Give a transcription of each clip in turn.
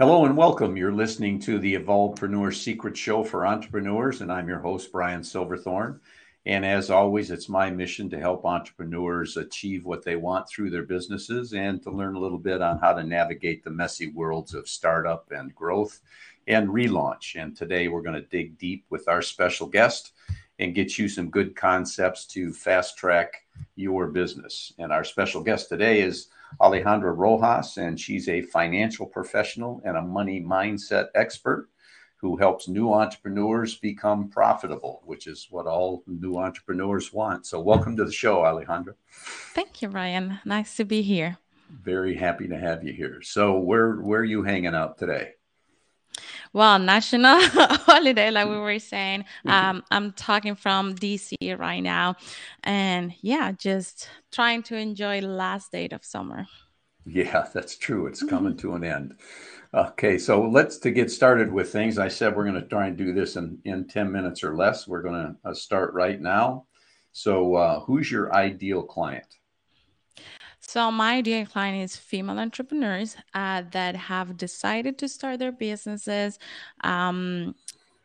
Hello and welcome. You're listening to the Evolvepreneur Secret Show for entrepreneurs, and I'm your host, Brian Silverthorne. And as always, it's my mission to help entrepreneurs achieve what they want through their businesses and to learn a little bit on how to navigate the messy worlds of startup and growth and relaunch. And today we're going to dig deep with our special guest and get you some good concepts to fast track your business. And our special guest today is Alejandra Rojas, and she's a financial professional and a money mindset expert who helps new entrepreneurs become profitable, which is what all new entrepreneurs want. So, welcome to the show, Alejandra. Thank you, Ryan. Nice to be here. Very happy to have you here. So, where where are you hanging out today? Well, national holiday, like we were saying. Mm-hmm. Um, I'm talking from DC right now, and yeah, just trying to enjoy last date of summer. Yeah, that's true. It's coming to an end. Okay, so let's to get started with things. I said we're going to try and do this in in ten minutes or less. We're going to uh, start right now. So, uh, who's your ideal client? So my ideal client is female entrepreneurs uh, that have decided to start their businesses. Um,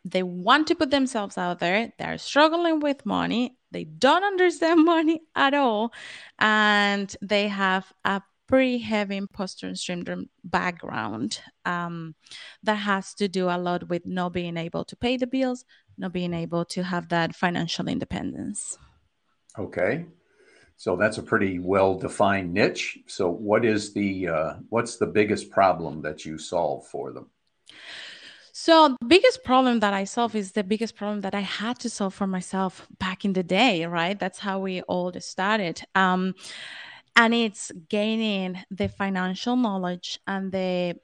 they want to put themselves out there. They're struggling with money. They don't understand money at all, and they have a pretty heavy imposter syndrome background um, that has to do a lot with not being able to pay the bills, not being able to have that financial independence. Okay. So that's a pretty well defined niche. So what is the uh, what's the biggest problem that you solve for them? So the biggest problem that I solve is the biggest problem that I had to solve for myself back in the day, right? That's how we all started. Um, and it's gaining the financial knowledge and the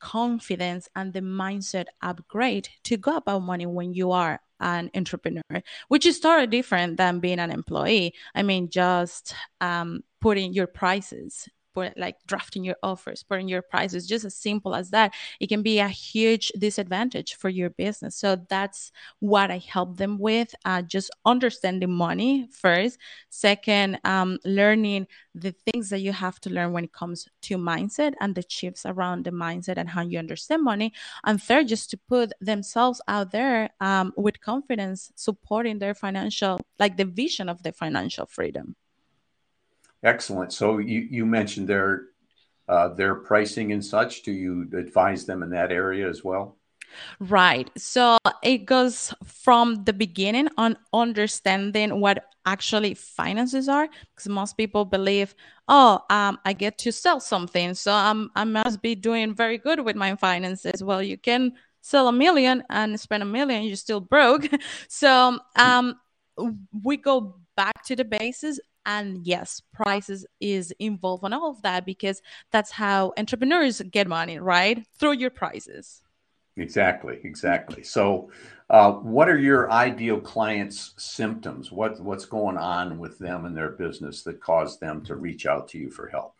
confidence and the mindset upgrade to go about money when you are an entrepreneur, which is totally different than being an employee. I mean, just um, putting your prices like drafting your offers, putting your prices, just as simple as that. It can be a huge disadvantage for your business. So that's what I help them with. Uh, just understanding money first. Second, um, learning the things that you have to learn when it comes to mindset and the shifts around the mindset and how you understand money. And third, just to put themselves out there um, with confidence, supporting their financial, like the vision of the financial freedom. Excellent. So you, you mentioned their uh, their pricing and such. Do you advise them in that area as well? Right. So it goes from the beginning on understanding what actually finances are, because most people believe, oh, um, I get to sell something, so I'm, I must be doing very good with my finances. Well, you can sell a million and spend a million, you're still broke. so um, we go back to the basis and yes prices is involved on all of that because that's how entrepreneurs get money right? Through your prices. Exactly exactly. So uh, what are your ideal clients symptoms? What what's going on with them and their business that caused them to reach out to you for help?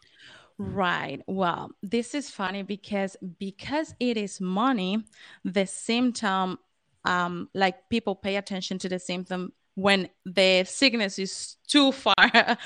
Right. Well, this is funny because because it is money, the symptom um like people pay attention to the symptom when the sickness is too far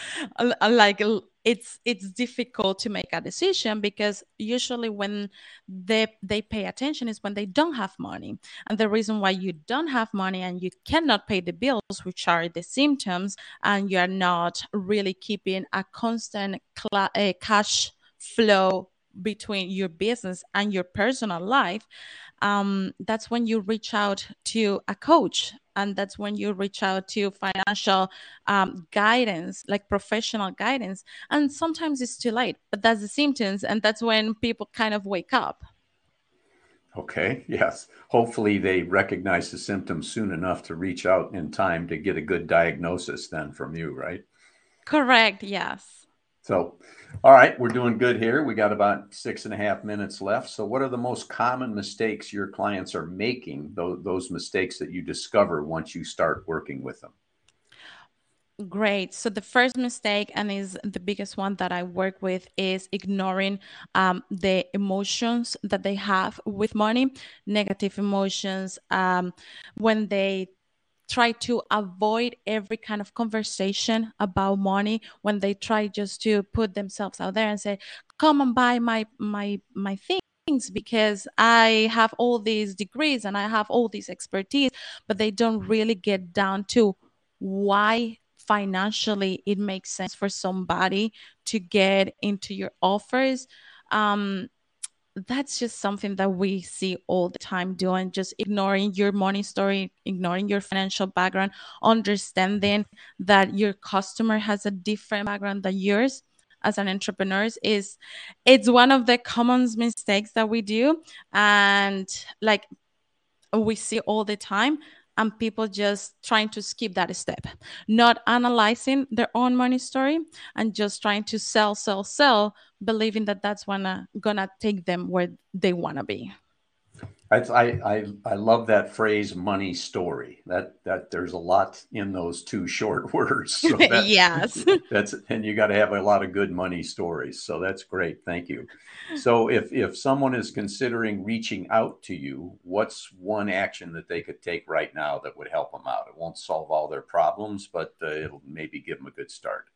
like it's it's difficult to make a decision because usually when they they pay attention is when they don't have money. And the reason why you don't have money and you cannot pay the bills which are the symptoms and you are not really keeping a constant cl- uh, cash flow between your business and your personal life um, that's when you reach out to a coach and that's when you reach out to financial um, guidance like professional guidance. And sometimes it's too late but that's the symptoms and that's when people kind of wake up. Okay yes. Hopefully they recognize the symptoms soon enough to reach out in time to get a good diagnosis then from you right? Correct yes so, all right, we're doing good here. We got about six and a half minutes left. So, what are the most common mistakes your clients are making? Those, those mistakes that you discover once you start working with them. Great. So the first mistake, and is the biggest one that I work with, is ignoring um, the emotions that they have with money, negative emotions. Um, when they try to avoid every kind of conversation about money when they try just to put themselves out there and say come and buy my my my things because I have all these degrees and I have all this expertise, but they don't really get down to why financially it makes sense for somebody to get into your offers. Um, that's just something that we see all the time doing just ignoring your money story ignoring your financial background understanding that your customer has a different background than yours as an entrepreneur is it's one of the common mistakes that we do. And like we see all the time and people just trying to skip that step. Not analyzing their own money story and just trying to sell sell sell believing that that's gonna gonna take them where they want to be I, I I love that phrase money story. That that there's a lot in those two short words. So that, yes. That's and you got to have a lot of good money stories. So that's great. Thank you. So if if someone is considering reaching out to you, what's one action that they could take right now that would help them out? It won't solve all their problems, but uh, it'll maybe give them a good start.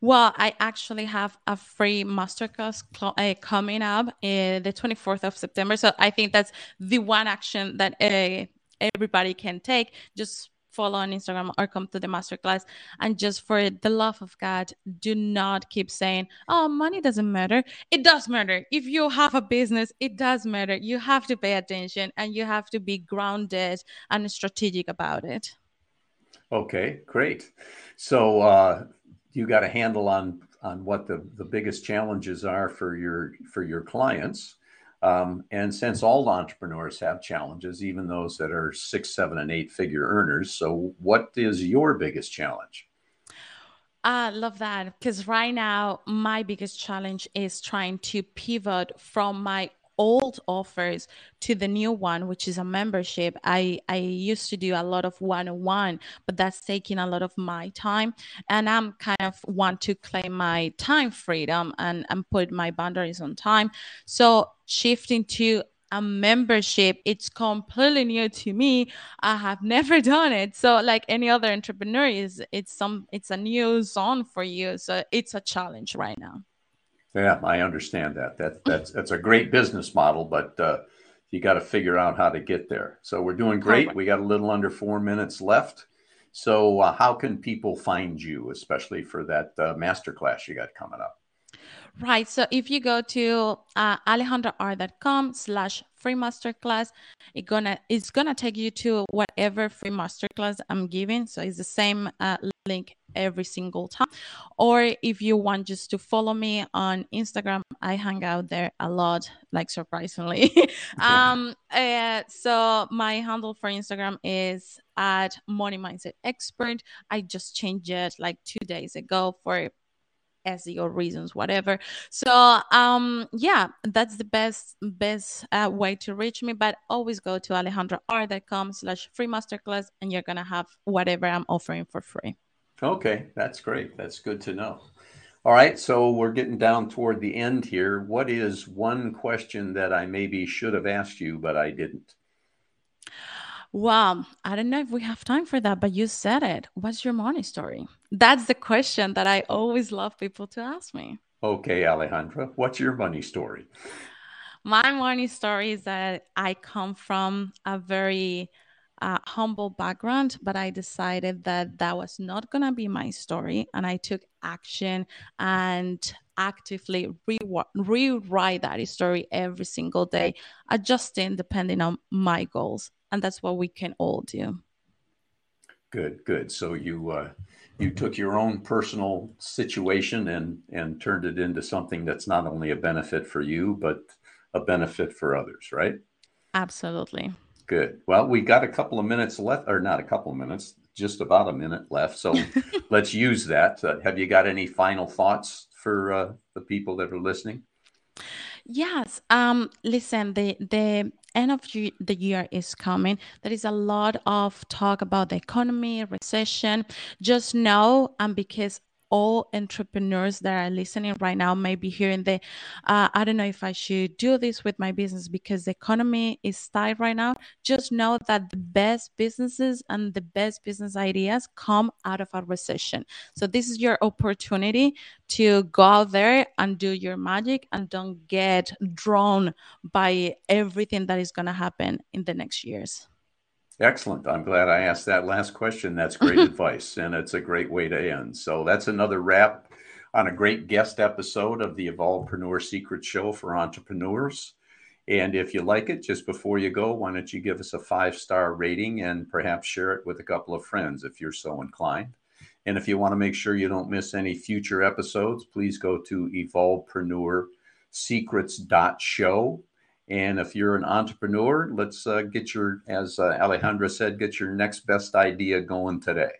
Well, I actually have a free masterclass cl- uh, coming up uh, the 24th of September. So I think that's the one action that uh, everybody can take. Just follow on Instagram or come to the masterclass. And just for the love of God, do not keep saying, oh, money doesn't matter. It does matter. If you have a business, it does matter. You have to pay attention and you have to be grounded and strategic about it. Okay, great. So, uh, you got a handle on on what the, the biggest challenges are for your for your clients. Um, and since all entrepreneurs have challenges, even those that are six, seven, and eight figure earners, so what is your biggest challenge? I love that because right now my biggest challenge is trying to pivot from my old offers to the new one which is a membership. I i used to do a lot of one-on-one but that's taking a lot of my time. And i'm kind of want to claim my time freedom and and put my boundaries on time. So shifting to a membership it's completely new to me. I have never done it. So like any other entrepreneur is it's some it's a new zone for you. So it's a challenge right now yeah, I understand that. That that's that's a great business model, but uh, you got to figure out how to get there. So we're doing great. We got a little under four minutes left. So uh, how can people find you, especially for that uh, masterclass you got coming up? Right. So if you go to uh, alejandrar.com slash free masterclass, it gonna it's gonna take you to whatever free masterclass I'm giving. So it's the same uh, link every single time. Or if you want just to follow me on Instagram, I hang out there a lot, like surprisingly. um, uh, so my handle for Instagram is at Money Mindset Expert. I just changed it like two days ago for SEO reasons, whatever. So um yeah, that's the best best uh, way to reach me. But always go to alejandrar.com slash free masterclass and you're gonna have whatever I'm offering for free. Okay, that's great. That's good to know. All right, so we're getting down toward the end here. What is one question that I maybe should have asked you, but I didn't? Well, I don't know if we have time for that, but you said it. What's your money story? That's the question that I always love people to ask me. Okay, Alejandra, what's your money story? My money story is that I come from a very uh, humble background, but I decided that that was not going to be my story. And I took action and actively re- rewrite that story every single day, adjusting depending on my goals. And that's what we can all do. Good, good. So you, uh, you took your own personal situation and and turned it into something that's not only a benefit for you but a benefit for others right absolutely Good. Well, we got a couple of minutes left, or not a couple of minutes, just about a minute left. So let's use that. Uh, have you got any final thoughts for uh, the people that are listening? Yes. Um, listen, the the end of the year is coming. There is a lot of talk about the economy, recession. Just know, um, because all entrepreneurs that are listening right now may be hearing the, uh, I don't know if I should do this with my business because the economy is tight right now. Just know that the best businesses and the best business ideas come out of a recession. So this is your opportunity to go out there and do your magic and don't get drawn by everything that is going to happen in the next years. Excellent. I'm glad I asked that last question. That's great advice, and it's a great way to end. So that's another wrap on a great guest episode of the Evolvepreneur Secret Show for entrepreneurs. And if you like it, just before you go, why don't you give us a five star rating and perhaps share it with a couple of friends if you're so inclined. And if you want to make sure you don't miss any future episodes, please go to evolvepreneursecrets.show and if you're an entrepreneur, let's uh, get your, as uh, Alejandra said, get your next best idea going today.